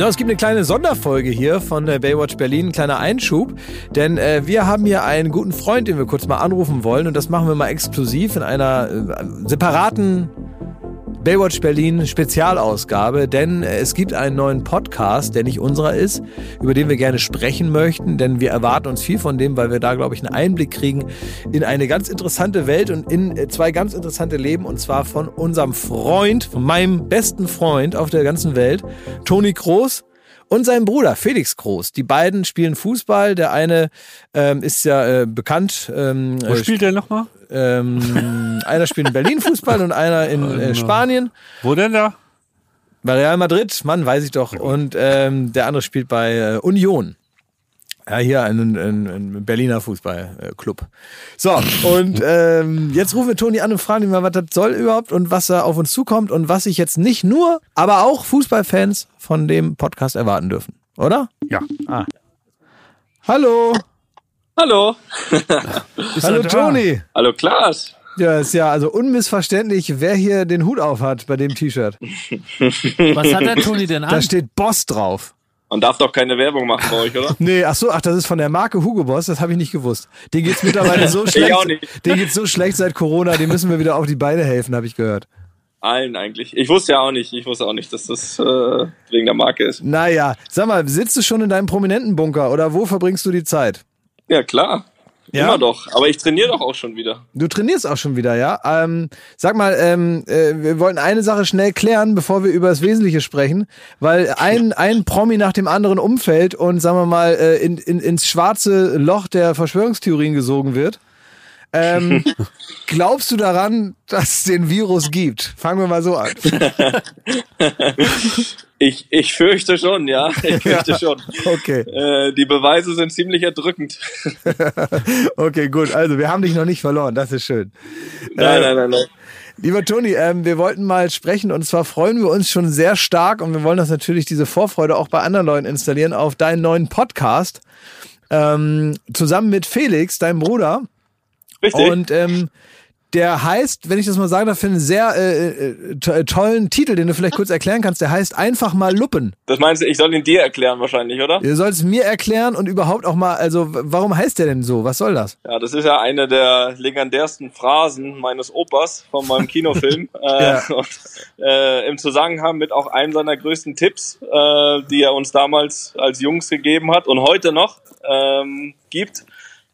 Ja, es gibt eine kleine Sonderfolge hier von Baywatch Berlin, ein kleiner Einschub, denn äh, wir haben hier einen guten Freund, den wir kurz mal anrufen wollen. Und das machen wir mal exklusiv in einer äh, separaten Baywatch Berlin Spezialausgabe, denn äh, es gibt einen neuen Podcast, der nicht unserer ist, über den wir gerne sprechen möchten, denn wir erwarten uns viel von dem, weil wir da, glaube ich, einen Einblick kriegen in eine ganz interessante Welt und in äh, zwei ganz interessante Leben und zwar von unserem Freund, von meinem besten Freund auf der ganzen Welt, Toni Kroos und sein Bruder Felix Groß. Die beiden spielen Fußball. Der eine ähm, ist ja äh, bekannt. Ähm, Wo spielt der nochmal? Ähm, einer spielt in Berlin Fußball und einer in äh, genau. Spanien. Wo denn da? Bei Real Madrid, Mann, weiß ich doch. Und ähm, der andere spielt bei äh, Union. Ja, hier ein, ein, ein Berliner Fußballclub. So, und ähm, jetzt rufen wir Toni an und fragen ihn mal, was das soll überhaupt und was da auf uns zukommt und was sich jetzt nicht nur, aber auch Fußballfans von dem Podcast erwarten dürfen. Oder? Ja. Ah. Hallo. Hallo. Hallo Toni. Hallo Klaas. Ja, ist ja also unmissverständlich, wer hier den Hut auf hat bei dem T-Shirt. Was hat der Toni denn an? Da steht Boss drauf. Man darf doch keine Werbung machen bei euch, oder? Nee, ach so, ach, das ist von der Marke Hugo Boss, das habe ich nicht gewusst. Den geht's mittlerweile so schlecht. ich auch nicht. Den geht's so schlecht seit Corona, den müssen wir wieder auf die Beine helfen, habe ich gehört. Allen eigentlich. Ich wusste ja auch nicht, ich wusste auch nicht, dass das äh, wegen der Marke ist. Naja, sag mal, sitzt du schon in deinem prominenten Bunker oder wo verbringst du die Zeit? Ja, klar. Ja? Immer doch. Aber ich trainiere doch auch schon wieder. Du trainierst auch schon wieder, ja? Ähm, sag mal, ähm, äh, wir wollten eine Sache schnell klären, bevor wir über das Wesentliche sprechen, weil ein, ein Promi nach dem anderen umfällt und, sagen wir mal, äh, in, in, ins schwarze Loch der Verschwörungstheorien gesogen wird. Ähm, glaubst du daran, dass es den Virus gibt? Fangen wir mal so an. Ich, ich fürchte schon, ja. Ich fürchte ja, schon. Okay. Äh, die Beweise sind ziemlich erdrückend. okay, gut. Also, wir haben dich noch nicht verloren. Das ist schön. Nein, äh, nein, nein, nein. Lieber Toni, ähm, wir wollten mal sprechen und zwar freuen wir uns schon sehr stark und wir wollen das natürlich, diese Vorfreude auch bei anderen Leuten installieren auf deinen neuen Podcast. Ähm, zusammen mit Felix, deinem Bruder. Richtig. Und ähm, der heißt, wenn ich das mal sagen darf, für einen sehr äh, äh tollen Titel, den du vielleicht kurz erklären kannst. Der heißt einfach mal Luppen. Das meinst du, ich soll ihn dir erklären wahrscheinlich, oder? Du sollst mir erklären und überhaupt auch mal, also warum heißt der denn so? Was soll das? Ja, das ist ja eine der legendärsten Phrasen meines Opas von meinem Kinofilm. äh, und, äh, Im Zusammenhang mit auch einem seiner größten Tipps, äh, die er uns damals als Jungs gegeben hat und heute noch ähm, gibt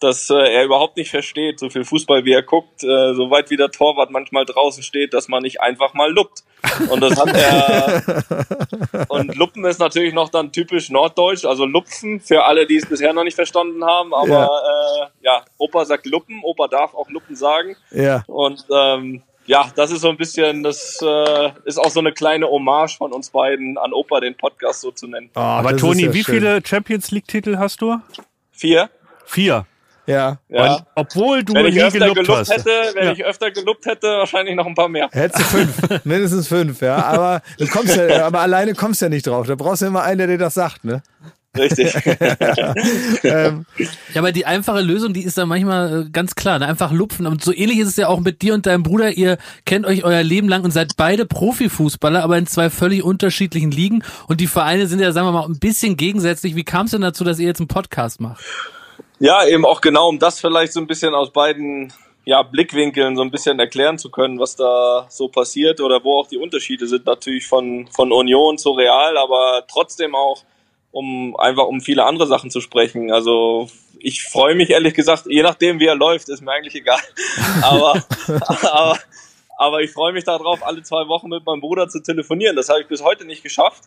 dass äh, er überhaupt nicht versteht, so viel Fußball wie er guckt, äh, so weit wie der Torwart manchmal draußen steht, dass man nicht einfach mal luppt. Und das hat er. und Luppen ist natürlich noch dann typisch norddeutsch, also Lupfen für alle, die es bisher noch nicht verstanden haben. Aber ja, äh, ja Opa sagt Luppen, Opa darf auch Luppen sagen. Ja. Und ähm, ja, das ist so ein bisschen, das äh, ist auch so eine kleine Hommage von uns beiden an Opa, den Podcast so zu nennen. Oh, aber Toni, ja wie schön. viele Champions League-Titel hast du? Vier. Vier. Ja. ja. Und obwohl du wenn ich nie öfter gelobt, gelobt hast. hätte, wenn ja. ich öfter gelobt hätte, wahrscheinlich noch ein paar mehr. Hättest du fünf, mindestens fünf, ja. Aber du kommst ja, aber alleine kommst ja nicht drauf. Da brauchst du immer einen, der dir das sagt, ne? Richtig. ähm. Ja, aber die einfache Lösung, die ist da manchmal äh, ganz klar. Ne? Einfach lupfen. Und so ähnlich ist es ja auch mit dir und deinem Bruder. Ihr kennt euch euer Leben lang und seid beide Profifußballer, aber in zwei völlig unterschiedlichen Ligen. Und die Vereine sind ja, sagen wir mal, ein bisschen gegensätzlich. Wie kam es denn dazu, dass ihr jetzt einen Podcast macht? Ja, eben auch genau, um das vielleicht so ein bisschen aus beiden ja, Blickwinkeln so ein bisschen erklären zu können, was da so passiert oder wo auch die Unterschiede sind, natürlich von, von Union zu Real, aber trotzdem auch, um einfach um viele andere Sachen zu sprechen. Also ich freue mich ehrlich gesagt, je nachdem wie er läuft, ist mir eigentlich egal. aber, aber, aber ich freue mich darauf, alle zwei Wochen mit meinem Bruder zu telefonieren. Das habe ich bis heute nicht geschafft.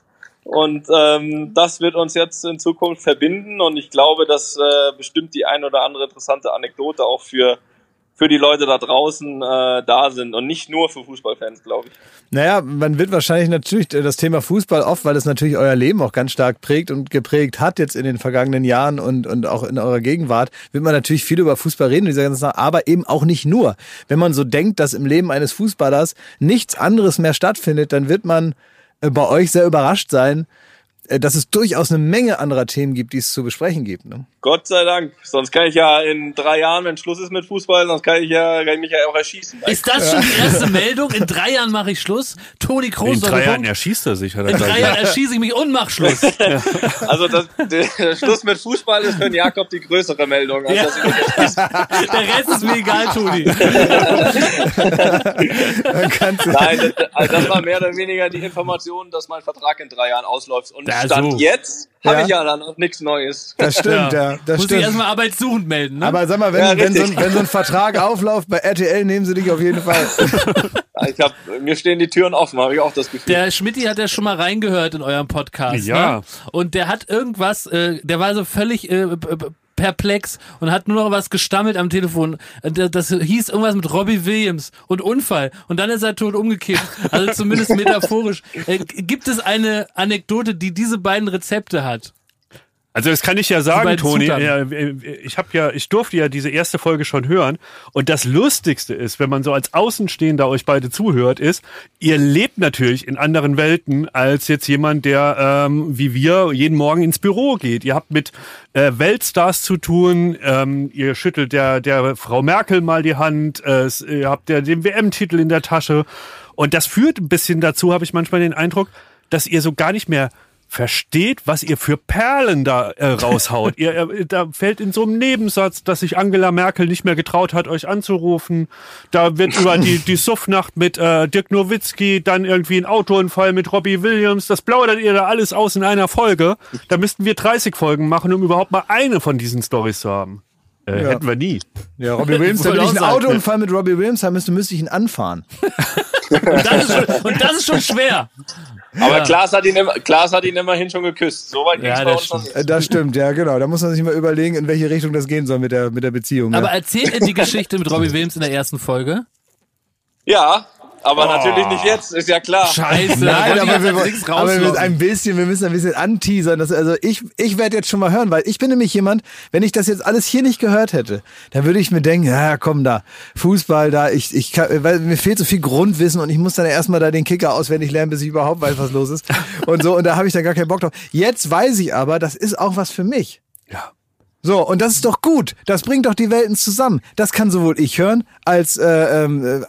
Und ähm, das wird uns jetzt in Zukunft verbinden und ich glaube, dass äh, bestimmt die ein oder andere interessante Anekdote auch für für die Leute da draußen äh, da sind und nicht nur für Fußballfans, glaube ich. Naja, man wird wahrscheinlich natürlich das Thema Fußball oft, weil es natürlich euer Leben auch ganz stark prägt und geprägt hat jetzt in den vergangenen Jahren und, und auch in eurer Gegenwart, wird man natürlich viel über Fußball reden, dieser ganzen Sache, aber eben auch nicht nur. Wenn man so denkt, dass im Leben eines Fußballers nichts anderes mehr stattfindet, dann wird man äh, bei euch sehr überrascht sein, dass es durchaus eine Menge anderer Themen gibt, die es zu besprechen gibt. Ne? Gott sei Dank. Sonst kann ich ja in drei Jahren, wenn Schluss ist mit Fußball, sonst kann ich ja, kann ich mich ja auch erschießen. Ist das schon die erste Meldung? In drei Jahren mache ich Schluss. Toni Kroos. In drei Jahren erschießt er sich. Hat er in drei Jahren erschieße ich mich und mach Schluss. Also das, der Schluss mit Fußball ist für den Jakob die größere Meldung. Als Ja. Der Rest ist mir egal, Toni. Nein, das, also das war mehr oder weniger die Information, dass mein Vertrag in drei Jahren ausläuft. Und Stand so. jetzt habe Ja. ich ja dann auch nichts Neues. das stimmt, ja, das Muss ich stimmt. erstmal arbeitssuchend melden, ne? Aber sag mal, wenn, Ja, wenn, so ein, wenn so ein Vertrag aufläuft bei RTL, nehmen sie dich auf jeden Fall. Ich hab, mir stehen die Türen offen, habe ich auch das Gefühl. Der Schmidti hat ja schon mal reingehört in eurem Podcast. Ja. Ne? Und der hat irgendwas, äh, der war so völlig äh, perplex und hat nur noch was gestammelt am Telefon. Äh, Das hieß irgendwas mit Robbie Williams und Unfall. Und dann ist er tot umgekippt. Also zumindest metaphorisch. Äh, gibt es eine Anekdote, die diese beiden Rezepte hat? Also das kann ich ja sagen, Toni. Ja, äh, Ich habe ja, ich durfte ja diese erste Folge schon hören. Und das Lustigste ist, wenn man so als Außenstehender euch beide zuhört, ist, ihr lebt natürlich in anderen Welten als jetzt jemand, der ähm, wie wir jeden Morgen ins Büro geht. Ihr habt mit äh, Weltstars zu tun. Ähm, ihr schüttelt der der Frau Merkel mal die Hand. Äh, ihr habt ja den WM-Titel in der Tasche. Und das führt ein bisschen dazu, habe ich manchmal den Eindruck, dass ihr so gar nicht mehr versteht, was ihr für Perlen da äh, raushaut. ihr, äh, da fällt in so einem Nebensatz, dass sich Angela Merkel nicht mehr getraut hat, euch anzurufen. Da wird über die, die Suffnacht mit äh, Dirk Nowitzki, dann irgendwie ein Autounfall mit Robbie Williams. Das plaudert ihr da alles aus in einer Folge. Da müssten wir 30 Folgen machen, um überhaupt mal eine von diesen Stories zu haben. Äh, Ja. Hätten wir nie. Ja, Robbie Williams, wenn ich einen. Autounfall mit Robbie Williams haben müsste, müsste ich ihn anfahren. Und das ist schon, und das ist schon schwer. Aber Ja. Klaas, hat ihn immer, Klaas hat ihn immerhin schon geküsst. So weit Ja, das stimmt. nicht. Das stimmt, ja, genau. Da muss man sich mal überlegen, in welche Richtung das gehen soll mit der, mit der Beziehung. Aber ja. erzählt er die Geschichte mit Robbie Williams in der ersten Folge? Ja, aber natürlich nicht jetzt, ist ja klar. Scheiße, Nein, aber wir, aber wir ein bisschen, wir müssen ein bisschen anteasern. Das, also ich, ich werde jetzt schon mal hören, weil ich bin nämlich jemand, wenn ich das jetzt alles hier nicht gehört hätte, dann würde ich mir denken, ja komm da, Fußball da, ich, ich kann, weil mir fehlt so viel Grundwissen und ich muss dann erstmal da den Kicker auswendig lernen, bis ich überhaupt weiß, was los ist. Und so, und da habe ich dann gar keinen Bock drauf. Jetzt weiß ich aber, das ist auch was für mich. Ja. So, und das ist doch gut. Das bringt doch die Welten zusammen. Das kann sowohl ich hören, als äh, ähm, äh,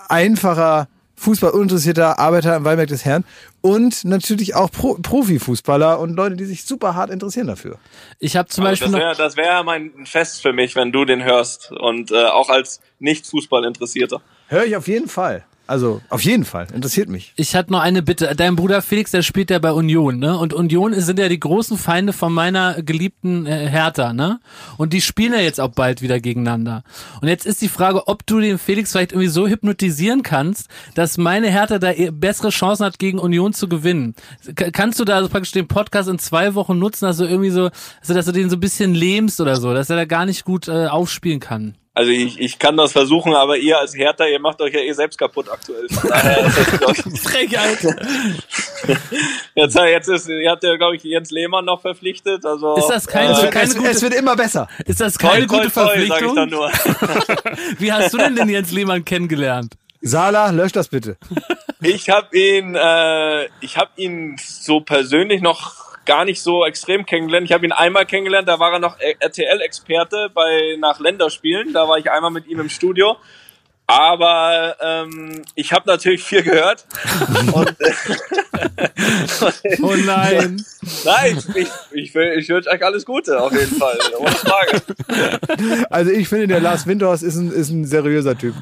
einfacher Fußballuninteressierter Arbeiter im Weinberg des Herrn und natürlich auch Pro Profifußballer und Leute, die sich super hart interessieren dafür. Ich habe zum Also Beispiel das noch, wäre das wär mein Fest für mich, wenn du den hörst. Und äh, auch als Nicht-Fußball-Interessierter. Höre ich auf jeden Fall. Also, auf jeden Fall. Interessiert mich. ich hatte noch eine Bitte. Dein Bruder Felix, der spielt ja bei Union, ne? Und Union sind ja die großen Feinde von meiner geliebten äh, Hertha, ne? Und die spielen ja jetzt auch bald wieder gegeneinander. Und jetzt ist die Frage, ob du den Felix vielleicht irgendwie so hypnotisieren kannst, dass meine Hertha da bessere Chancen hat, gegen Union zu gewinnen. Kannst du da also praktisch den Podcast in zwei Wochen nutzen, du irgendwie so, also dass du den so ein bisschen lähmst oder so, dass er da gar nicht gut äh, aufspielen kann? Also ich, ich kann das versuchen, aber ihr als Hertha, ihr macht euch ja eh selbst kaputt aktuell. Von daher ist das, Frechheit. jetzt, jetzt ist, ihr habt ja, glaube ich, Jens Lehmann noch verpflichtet. Also, Ist das kein- äh, es, wird, keine es, gute- es wird immer besser. Ist das Toi, keine toi, gute toi, sag ich Verpflichtung? dann nur. Wie hast du denn den Jens Lehmann kennengelernt? Sala, lösch das bitte. Ich habe ihn, äh, ich habe ihn so persönlich noch gar nicht so extrem kennengelernt. Ich habe ihn einmal kennengelernt, da war er noch RTL-Experte bei nach Länderspielen. Da war ich einmal mit ihm im Studio. Aber ähm, ich habe natürlich viel gehört. Und, Oh nein. nein, ich, ich, ich wünsche euch alles Gute, auf jeden Fall. Ohne Frage. Also ich finde, der Lars Windhorst ist ein, ist ein seriöser Typ.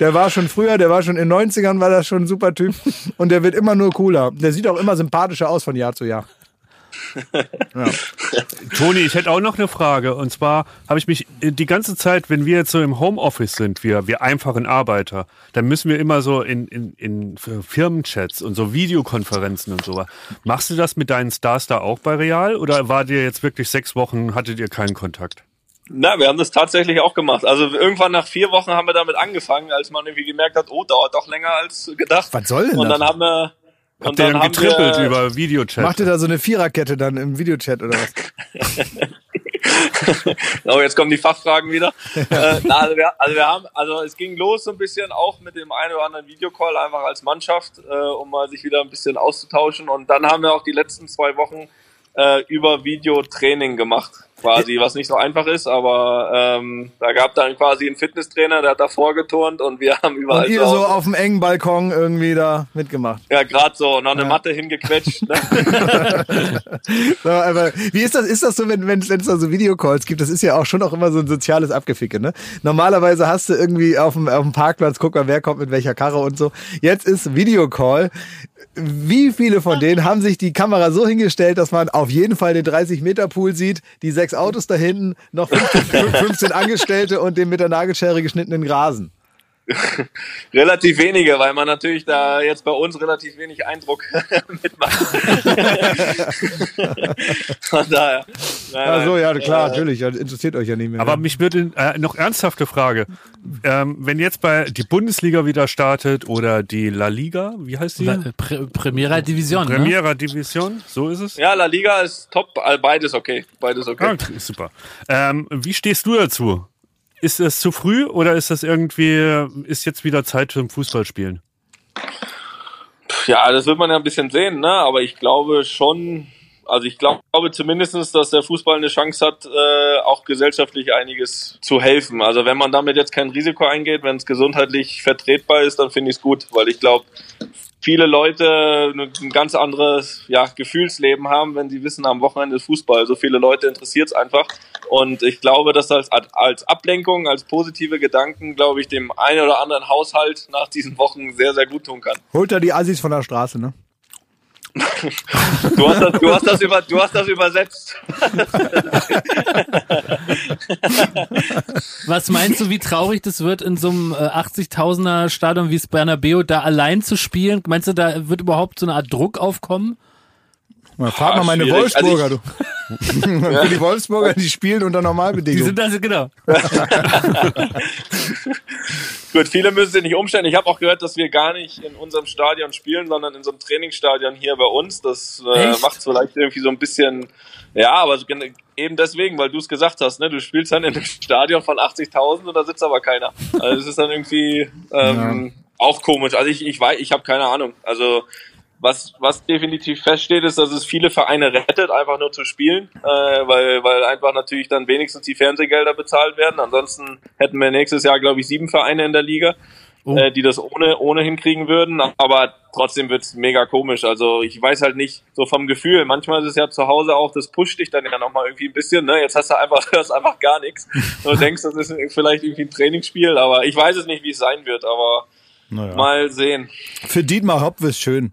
Der war schon früher, der war schon in den 90ern, war das schon ein super Typ. Und der wird immer nur cooler. Der sieht auch immer sympathischer aus von Jahr zu Jahr. Toni, ich hätte auch noch eine Frage. Und zwar habe ich mich die ganze Zeit, wenn wir jetzt so im Homeoffice sind, wir, wir einfachen Arbeiter, dann müssen wir immer so in, in, in Firmenchats und so Videokonferenzen und so. Machst du das mit deinen Stars da auch bei Real? Oder war dir jetzt wirklich sechs Wochen, hattet ihr keinen Kontakt? Na, wir haben das tatsächlich auch gemacht. Also irgendwann nach vier Wochen haben wir damit angefangen, als man irgendwie gemerkt hat, oh, dauert doch länger als gedacht. Was soll denn Und das? dann haben wir Habt ihr dann haben getrippelt wir, über Videochat? Macht ihr da so eine Viererkette dann im Videochat oder was? Oh, jetzt kommen die Fachfragen wieder. äh, na, also, wir, also wir haben, also es ging los so ein bisschen auch mit dem einen oder anderen Videocall einfach als Mannschaft, äh, um mal sich wieder ein bisschen auszutauschen. Und dann haben wir auch die letzten zwei Wochen äh, über Videotraining gemacht quasi, was nicht so einfach ist, aber ähm, da gab dann quasi einen Fitnesstrainer, der hat da vorgeturnt und wir haben überall Und ihr so auf dem engen Balkon irgendwie da mitgemacht. ja gerade so noch eine Matte hingequetscht. Ne? So, aber wie ist das, ist das so, wenn wenn es da so Videocalls gibt? Das ist ja auch schon auch immer so ein soziales Abgeficke, ne? Normalerweise hast du irgendwie auf dem, auf dem Parkplatz, guck mal, wer kommt mit welcher Karre und so. Jetzt ist Videocall. Wie viele von denen haben sich die Kamera so hingestellt, dass man auf jeden Fall den 30-Meter-Pool sieht, die sechs Autos da hinten, noch 15, 15 Angestellte und den mit der Nagelschere geschnittenen Grasen? relativ wenige, weil man natürlich da jetzt bei uns relativ wenig Eindruck mitmacht. Von daher. Nein, Ach so, nein. ja, klar, Äh, natürlich. Interessiert euch ja nicht mehr. Aber ne? mich würde äh, noch ernsthafte Frage. Ähm, wenn jetzt bei die Bundesliga wieder startet oder die La Liga, wie heißt die? La- Pr Primera Division. Ne? Primera Division, so ist es? Ja, La Liga ist top, äh, beides okay. Beides okay. Ah, super. Ähm, wie stehst du dazu? Ist es zu früh oder ist das irgendwie, ist jetzt wieder Zeit zum Fußballspielen? Ja, das wird man ja ein bisschen sehen, ne? Aber ich glaube schon, also ich glaube zumindestens, dass der Fußball eine Chance hat, äh, auch gesellschaftlich einiges zu helfen. Also wenn man damit jetzt kein Risiko eingeht, wenn es gesundheitlich vertretbar ist, dann finde ich es gut, weil ich glaube, viele Leute ein ganz anderes ja, Gefühlsleben haben, wenn sie wissen, am Wochenende ist Fußball. So viele Leute interessiert es einfach. Und ich glaube, dass das als, als Ablenkung, als positive Gedanken, glaube ich, dem einen oder anderen Haushalt nach diesen Wochen sehr, sehr gut tun kann. Holt er die Assis von der Straße, ne? Du hast das, du hast das, über, du hast das übersetzt. Was meinst du, wie traurig das wird, in so einem äh, 80.000er Stadion wie es Bernabeu da allein zu spielen? Meinst du, da wird überhaupt so eine Art Druck aufkommen? Mal frag mal meine schwierig. Also Wolfsburger, du. Für die Wolfsburger, die spielen unter Die Normalbedingungen. sind das, genau. Gut, viele müssen sich nicht umstellen. Ich habe auch gehört, dass wir gar nicht in unserem Stadion spielen, sondern in so einem Trainingsstadion hier bei uns. Das äh, macht es vielleicht irgendwie so ein bisschen, ja, aber eben deswegen, weil du es gesagt hast, ne? du spielst dann in einem Stadion von 80.000 und da sitzt aber keiner. Also es ist dann irgendwie ähm, auch komisch. Also ich, ich weiß, ich habe keine Ahnung. Also was, was definitiv feststeht, ist, dass es viele Vereine rettet, einfach nur zu spielen, äh, weil, weil einfach natürlich dann wenigstens die Fernsehgelder bezahlt werden. Ansonsten hätten wir nächstes Jahr, glaube ich, sieben Vereine in der Liga, Oh. äh, die das ohne, ohne hinkriegen würden. Aber trotzdem wird's mega komisch. Also ich weiß halt nicht, so vom Gefühl, manchmal ist es ja zu Hause auch, das pusht dich dann ja nochmal irgendwie ein bisschen. Ne? Jetzt hast du einfach, hörst einfach gar nichts und denkst, das ist vielleicht irgendwie ein Trainingsspiel, aber ich weiß es nicht, wie es sein wird, aber Naja. mal sehen. Für Dietmar Hopp ist schön.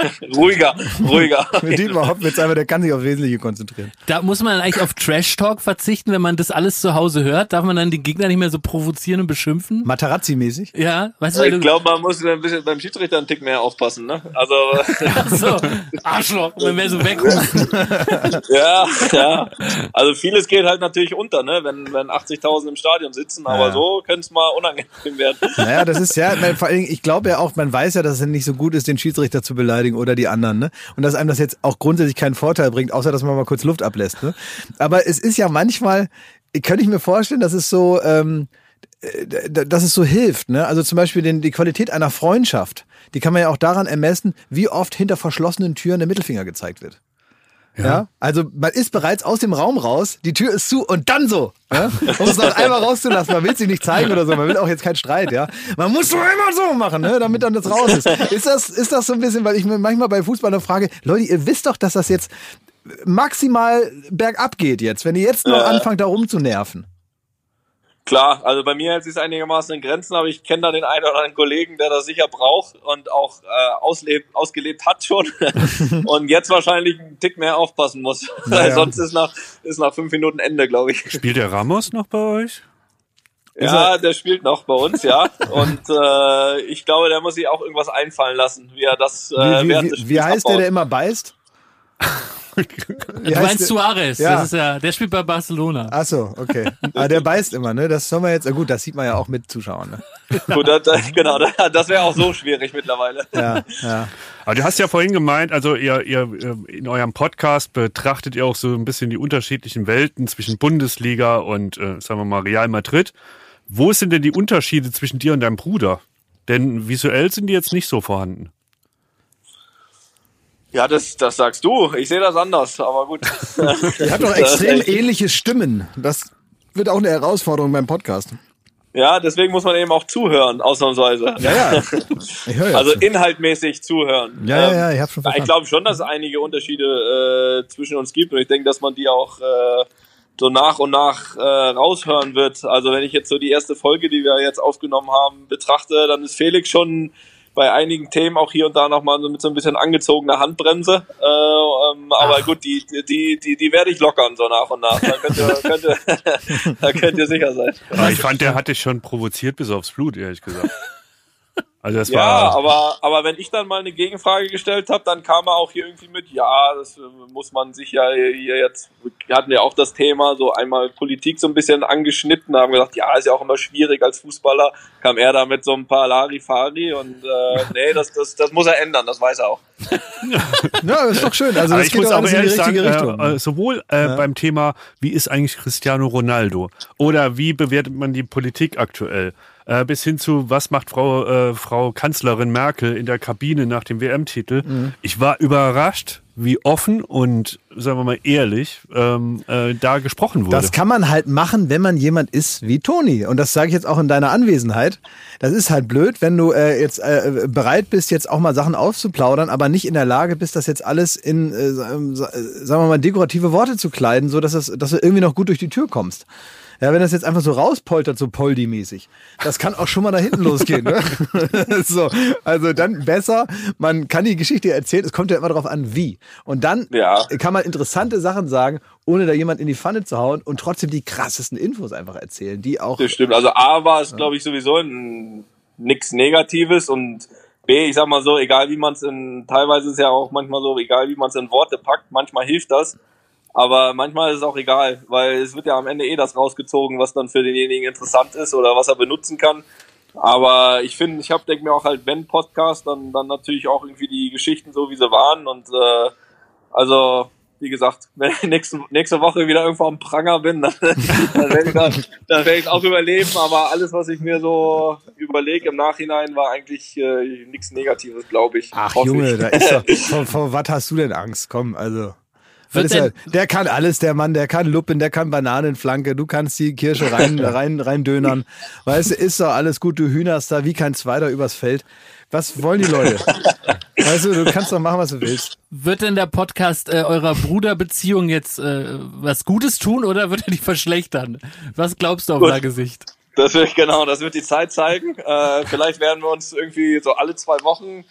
Ruhiger, ruhiger. Für Dietmar Hopp wird's einfach, der kann sich aufs Wesentliche konzentrieren. Da muss man eigentlich auf Trash-Talk verzichten, wenn man das alles zu Hause hört. Darf man dann den Gegner nicht mehr so provozieren und beschimpfen? Materazzi-mäßig. Ja, weißt du, Ich glaube, man muss ein bisschen beim Schiedsrichter einen Tick mehr aufpassen, ne? Also Ach so, Arschloch, wenn wir so wegrufen. ja, ja. Also vieles geht halt natürlich unter, ne? Wenn, wenn 80.000 im Stadion sitzen, aber Ja. so könnte es mal unangenehm werden. Naja, das ist ja, vor allen Dingen, ich glaube ja auch, man weiß ja, dass es nicht so gut ist, den Schiedsrichter zu beleidigen oder die anderen, ne? Und dass einem das jetzt auch grundsätzlich keinen Vorteil bringt, außer dass man mal kurz Luft ablässt, ne? Aber es ist ja manchmal, könnte ich mir vorstellen, dass es so, ähm, äh, dass es so hilft, ne? Also zum Beispiel den, die Qualität einer Freundschaft, die kann man ja auch daran ermessen, wie oft hinter verschlossenen Türen der Mittelfinger gezeigt wird. Ja. Also man ist bereits aus dem Raum raus, die Tür ist zu und dann so. Ja? Um es noch einmal rauszulassen. Man will sie nicht zeigen oder so, man will auch jetzt keinen Streit, ja. Man muss doch immer so machen, ne? damit dann das raus ist. Ist das, ist das so ein bisschen, weil ich mir manchmal bei Fußballern frage, Leute, ihr wisst doch, dass das jetzt maximal bergab geht jetzt, wenn ihr jetzt noch Ja. anfangt, da rumzunerven. Klar, also bei mir hält sich einigermaßen in Grenzen, aber ich kenne da den einen oder anderen Kollegen, der das sicher braucht und auch äh, auslebt, ausgelebt hat schon und jetzt wahrscheinlich einen Tick mehr aufpassen muss. Naja. Sonst ist nach, ist nach fünf Minuten Ende, glaube ich. Spielt der Ramos noch bei euch? Ja, der spielt noch bei uns, ja. Und äh, ich glaube, der muss sich auch irgendwas einfallen lassen, wie er das äh, Wie, während wie, des wie, Spiels wie heißt der, abbaut. der immer beißt? Wie Du meinst der? Suarez, Ja. das ist ja, der spielt bei Barcelona. Ach so, okay. Aber der beißt immer, ne? Das soll man jetzt, gut, das sieht man ja auch mit Zuschauern, ne? Gut, das, das- genau, das- wäre auch so schwierig mittlerweile. Ja, ja. Aber du hast ja vorhin gemeint, also ihr, ihr in eurem Podcast betrachtet ihr auch so ein bisschen die unterschiedlichen Welten zwischen Bundesliga und, äh, sagen wir mal, Real Madrid. Wo sind denn die Unterschiede zwischen dir und deinem Bruder? Denn visuell sind die jetzt nicht so vorhanden. Ja, das, das sagst du. Ich sehe das anders, aber gut. Ihr habt doch extrem ähnliche Stimmen. Das wird auch eine Herausforderung beim Podcast. Ja, deswegen muss man eben auch zuhören, ausnahmsweise. Ja, ja. Ich höre ja Also inhaltmäßig zuhören. Ja, ja, Ähm, ja, ich hab schon Ich verstanden. glaube schon, dass es einige Unterschiede äh, zwischen uns gibt und ich denke, dass man die auch äh, so nach und nach äh, raushören wird. Also wenn ich jetzt so die erste Folge, die wir jetzt aufgenommen haben, betrachte, dann ist Felix schon bei einigen Themen auch hier und da nochmal so mit so ein bisschen angezogener Handbremse. Äh, ähm, aber gut, die, die, die, die werde ich lockern so nach und nach. Da könnt ihr, könnt ihr, da könnt ihr sicher sein. Aber ich fand, der hat dich schon provoziert bis aufs Blut, ehrlich gesagt. Also das Ja, war. aber, aber wenn ich dann mal eine Gegenfrage gestellt habe, dann kam er auch hier irgendwie mit, ja, das äh, muss man sich ja hier jetzt, wir hatten ja auch das Thema, so einmal Politik so ein bisschen angeschnitten, haben gesagt, ja, ist ja auch immer schwierig als Fußballer, kam er da mit so ein paar Larifari und äh, nee, das, das, das muss er ändern, das weiß er auch. Ja, das ist doch schön. Also das ich geht muss aber alles in die ehrlich sagen, richtige Richtung. äh, sowohl äh, beim Thema, wie ist eigentlich Cristiano Ronaldo oder wie bewertet man die Politik aktuell, äh, bis hin zu, was macht Frau, äh, Frau Kanzlerin Merkel in der Kabine nach dem WM-Titel. Mhm. Ich war überrascht, wie offen und, sagen wir mal, ehrlich ähm, äh, da gesprochen wurde. Das kann man halt machen, wenn man jemand ist wie Toni. Und das sage ich jetzt auch in deiner Anwesenheit. Das ist halt blöd, wenn du äh, jetzt äh, bereit bist, jetzt auch mal Sachen aufzuplaudern, aber nicht in der Lage bist, das jetzt alles in, äh, äh, sagen wir mal, dekorative Worte zu kleiden, so dass, es, dass du irgendwie noch gut durch die Tür kommst. Ja, wenn das jetzt einfach so rauspoltert, so Poldi-mäßig, das kann auch schon mal da hinten losgehen. Ne? so, also dann besser, man kann die Geschichte erzählen, es kommt ja immer darauf an, wie. Und dann Ja. kann man interessante Sachen sagen, ohne da jemand in die Pfanne zu hauen und trotzdem die krassesten Infos einfach erzählen, die auch. Das stimmt. Also A war es, glaube ich, sowieso ein, nix Negatives und B, ich sag mal so, egal wie man es in, teilweise ist es ja auch manchmal so, egal wie man es in Worte packt, manchmal hilft das. Aber manchmal ist es auch egal, weil es wird ja am Ende eh das rausgezogen, was dann für denjenigen interessant ist oder was er benutzen kann. Aber ich finde, ich habe denke mir auch halt, wenn Podcast, dann dann natürlich auch irgendwie die Geschichten so wie sie waren und äh, also wie gesagt, wenn ich nächste, nächste Woche wieder irgendwo am Pranger bin, dann, dann werde ich, das- dann werd ich auch überleben. Aber alles, was ich mir so überlege im Nachhinein, war eigentlich äh, nichts Negatives, glaube ich. Ach Junge, ich. da ist doch, vor, vor was hast du denn Angst? Komm, also. Wird ist ja, denn- der kann alles, der Mann, der kann Luppen, der kann Bananenflanke, du kannst die Kirsche rein, rein, rein dönern. Weißt du, ist doch alles gut, du hühnerst da wie kein Zweiter übers Feld. Was wollen die Leute? Weißt du, du kannst doch machen, was du willst. Wird denn der Podcast äh, eurer Bruderbeziehung jetzt äh, was Gutes tun oder wird er die verschlechtern? Was glaubst du auf Gut. dein Gesicht? Das wird, genau, das wird die Zeit zeigen. Äh, vielleicht werden wir uns irgendwie so alle zwei Wochen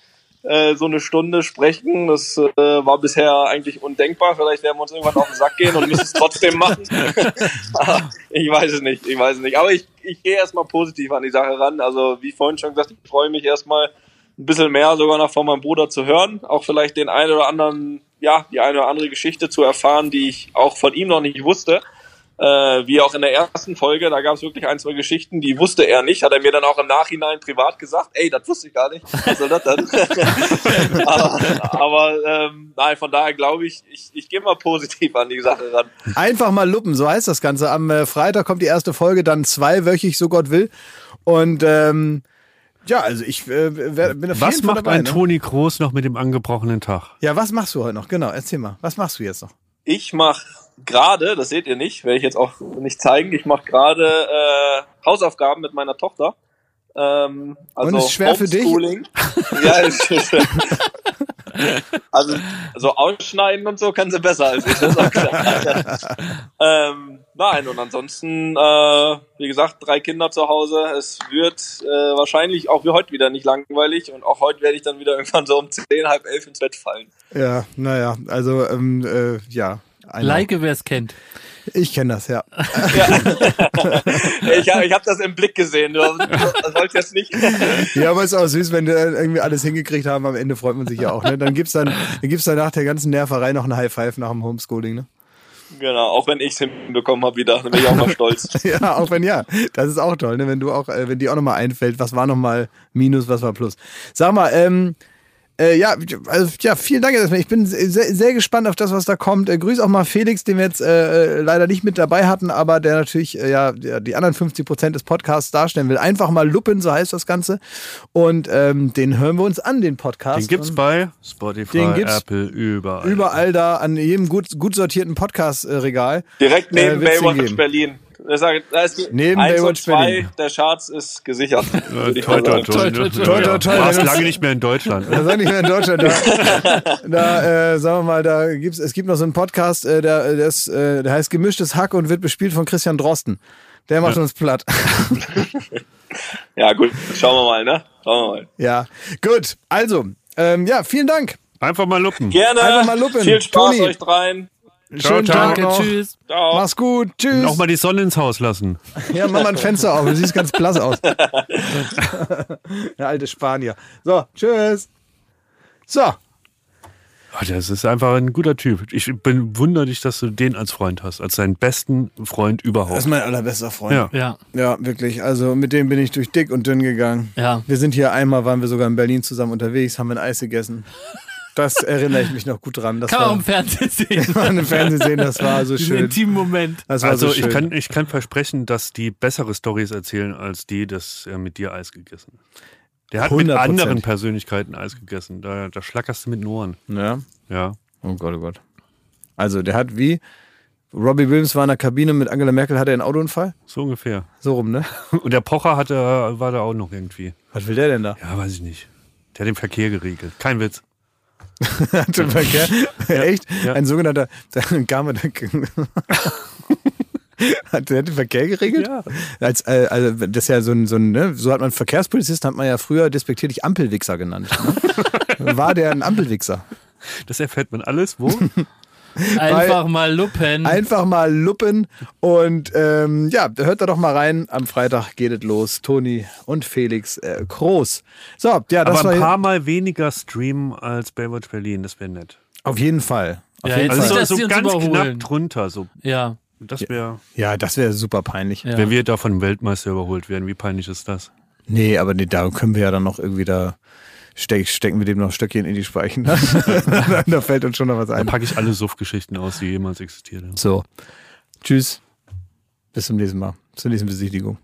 äh, so eine Stunde sprechen. Das äh, war bisher eigentlich undenkbar. Vielleicht werden wir uns irgendwann auf den Sack gehen und müssen es trotzdem machen. Ich weiß es nicht, ich weiß es nicht. Aber ich, ich gehe erstmal positiv an die Sache ran. Also wie vorhin schon gesagt, ich freue mich erstmal ein bisschen mehr sogar noch von meinem Bruder zu hören. Auch vielleicht den einen oder anderen, ja, die eine oder andere Geschichte zu erfahren, die ich auch von ihm noch nicht wusste. Äh, wie auch in der ersten Folge, da gab es wirklich ein, zwei Geschichten, die wusste er nicht, hat er mir dann auch im Nachhinein privat gesagt, ey, das wusste ich gar nicht, was soll das denn? aber aber ähm, nein, von daher glaube ich, ich, ich gehe mal positiv an die Sache ran. Einfach mal luppen, so heißt das Ganze. Am äh, Freitag kommt die erste Folge, dann zweiwöchig, so Gott will. Und ähm, ja, also ich äh, bin auf was jeden Fall macht dabei. ein ne? Toni Kroos noch mit dem angebrochenen Tag? Ja, was machst du heute noch? Genau, erzähl mal. Was machst du jetzt noch? Ich mache gerade, das seht ihr nicht, werde ich jetzt auch nicht zeigen, ich mache gerade äh, Hausaufgaben mit meiner Tochter. Ähm, also Und ist schwer für dich? Ja, ist, ist, also so ausschneiden und so kann sie besser als ich. Das auch klar. ähm, nein, und ansonsten, äh, wie gesagt, drei Kinder zu Hause. Es wird äh, wahrscheinlich auch wie heute wieder nicht langweilig und auch heute werde ich dann wieder irgendwann so um zehn, halb elf ins Bett fallen. Ja, naja, also ähm, äh, ja. I know. Like, wer es kennt. Ich kenne das, ja. Ich habe ich hab das im Blick gesehen. Du das wollte jetzt nicht. Ja, aber ist auch süß, wenn die irgendwie alles hingekriegt haben. Am Ende freut man sich ja auch. Ne? Dann gibt's dann, dann gibt's dann nach der ganzen Nerverei noch ein High Five nach dem Homeschooling. Ne? Genau, auch wenn ich es hinbekommen habe wieder, dann bin ich auch mal stolz. Ja, auch wenn ja. Das ist auch toll, ne? wenn du auch, äh, wenn dir auch nochmal einfällt, was war nochmal Minus, was war Plus. Sag mal, ähm, Äh, ja, also, ja, vielen Dank erstmal. Ich bin sehr, sehr gespannt auf das, was da kommt. Äh, grüß auch mal Felix, den wir jetzt äh, leider nicht mit dabei hatten, aber der natürlich äh, ja die anderen 50 Prozent des Podcasts darstellen will. Einfach mal luppen, so heißt das Ganze. Und ähm, den hören wir uns an, den Podcast. Den gibt's bei Spotify, Den gibt's Apple, überall. überall da an jedem gut, gut sortierten Podcast-Regal. Direkt neben Äh, Baywatch geben. Berlin. Ich sage, da ist Neben Baywatch und zwei Berlin. der Charts ist gesichert. Äh, Toi, toi, toi. Toi, toi, warst Das- lange nicht mehr in Deutschland. Das sag nicht mehr in Deutschland. Da, da äh, sagen wir mal, da gibt's, es gibt noch so einen Podcast, äh, der, der, ist, äh, der heißt Gemischtes Hack und wird bespielt von Christian Drosten. Der macht uns platt. Ja, gut, schauen wir mal, ne? Schauen wir mal. ja, gut. Also, ähm, ja, vielen Dank. Einfach mal luppen. Gerne. Einfach mal luppen. Viel Spaß Toni. euch dreien. Schönen ciao. Tag Danke, noch. tschüss. Ciao. Mach's gut. Tschüss. Auch mal die Sonne ins Haus lassen. Ja, mach mal ein Fenster auf. Du siehst ganz blass aus. Der alte Spanier. So, tschüss. So. Ah, Das ist einfach ein guter Typ. Ich bin wundere dich, dass du den als Freund hast, als deinen besten Freund Das ist überhaupt. mein allerbester Freund. Ja. Ja, Ja, wirklich. Also mit dem bin ich durch dick und dünn gegangen. ja. Wir sind hier einmal, waren wir sogar in Berlin zusammen unterwegs, haben ein Eis gegessen. Das erinnere ich mich noch gut dran. Das Kann man war, im Fernsehen sehen. kann man im Fernsehen sehen, das war so Diesen schön. intimen Moment. Das war Also so schön. ich kann, ich kann versprechen, dass die bessere Stories erzählen, als die, dass er mit dir Eis gegessen hat. Der hat mit 100%. anderen Persönlichkeiten Eis gegessen. Da, da schlackerst du mit den Ohren. ja. Ja. Oh Gott, oh Gott. Also der hat wie Robbie Williams war in der Kabine mit Angela Merkel, hat er einen Autounfall? So ungefähr. So rum, ne? Und der Pocher hatte, war da auch noch irgendwie. Was will der denn da? Ja, weiß ich nicht. Der hat den Verkehr geregelt. Kein Witz. Hat den Verkehr? Echt? ja. Ein sogenannter der Hat der den Verkehr geregelt? Ja. Als, äh, also das ist ja so ein, so ein ne? so hat man Verkehrspolizisten, hat man ja früher despektierlich Ampelwichser genannt. Ne? War der ein Ampelwichser? Das erfährt man alles. Wo? Einfach mal lupen. Einfach mal luppen und ähm, ja, hört da doch mal rein. Am Freitag geht es los. Toni und Felix äh, Groß. So, ja, das Aber war ein paar Mal weniger streamen als Baywatch Berlin. Das wäre nett. auf jeden Fall. Auf Ja, jeden jetzt Also Fall. dass so, die so uns ganz überholen. knapp drunter. So. ja. Das wäre, Ja, das wäre super peinlich. Ja. wenn wir da von einem Weltmeister überholt werden. Wie peinlich ist das? Nee, aber nee, da können wir ja dann noch irgendwie da steck, stecken wir dem noch Stöckchen in die Speichen. da fällt uns schon noch was Da ein. packe ich alle Suff-Geschichten aus, die jemals existiert haben. So. Tschüss. Bis zum nächsten Mal. Zur nächsten Besichtigung.